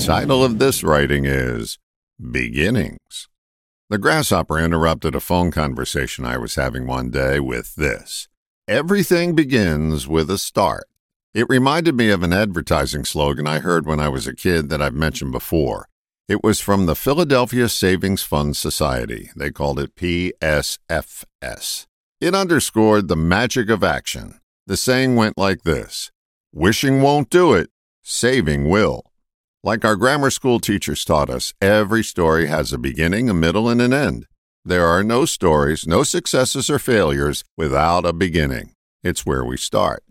title of this writing is Beginnings. The grasshopper interrupted a phone conversation I was having one day with this Everything begins with a start. It reminded me of an advertising slogan I heard when I was a kid that I've mentioned before. It was from the Philadelphia Savings Fund Society. They called it PSFS. It underscored the magic of action. The saying went like this Wishing won't do it, saving will. Like our grammar school teachers taught us, every story has a beginning, a middle, and an end. There are no stories, no successes or failures without a beginning. It's where we start.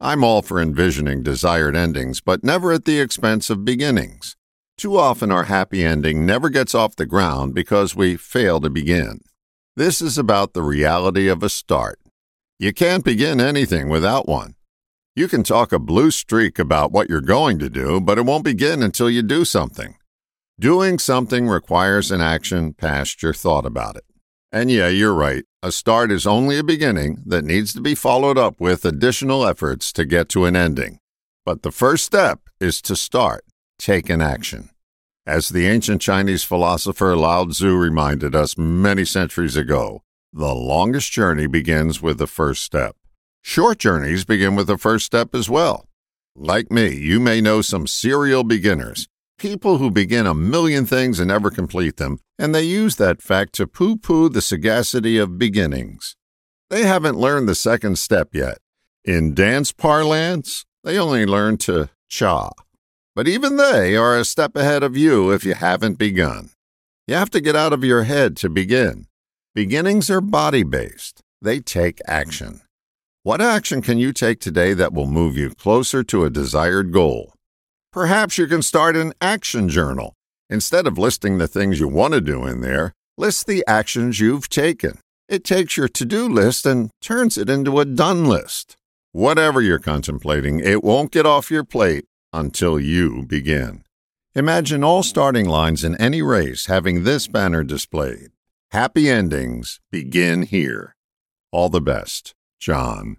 I'm all for envisioning desired endings, but never at the expense of beginnings. Too often, our happy ending never gets off the ground because we fail to begin. This is about the reality of a start. You can't begin anything without one. You can talk a blue streak about what you're going to do, but it won't begin until you do something. Doing something requires an action past your thought about it. And yeah, you're right. A start is only a beginning that needs to be followed up with additional efforts to get to an ending. But the first step is to start take an action. As the ancient Chinese philosopher Lao Tzu reminded us many centuries ago, the longest journey begins with the first step. Short journeys begin with the first step as well. Like me, you may know some serial beginners, people who begin a million things and never complete them, and they use that fact to poo poo the sagacity of beginnings. They haven't learned the second step yet. In dance parlance, they only learn to cha. But even they are a step ahead of you if you haven't begun. You have to get out of your head to begin. Beginnings are body based, they take action. What action can you take today that will move you closer to a desired goal? Perhaps you can start an action journal. Instead of listing the things you want to do in there, list the actions you've taken. It takes your to do list and turns it into a done list. Whatever you're contemplating, it won't get off your plate until you begin. Imagine all starting lines in any race having this banner displayed Happy endings begin here. All the best, John.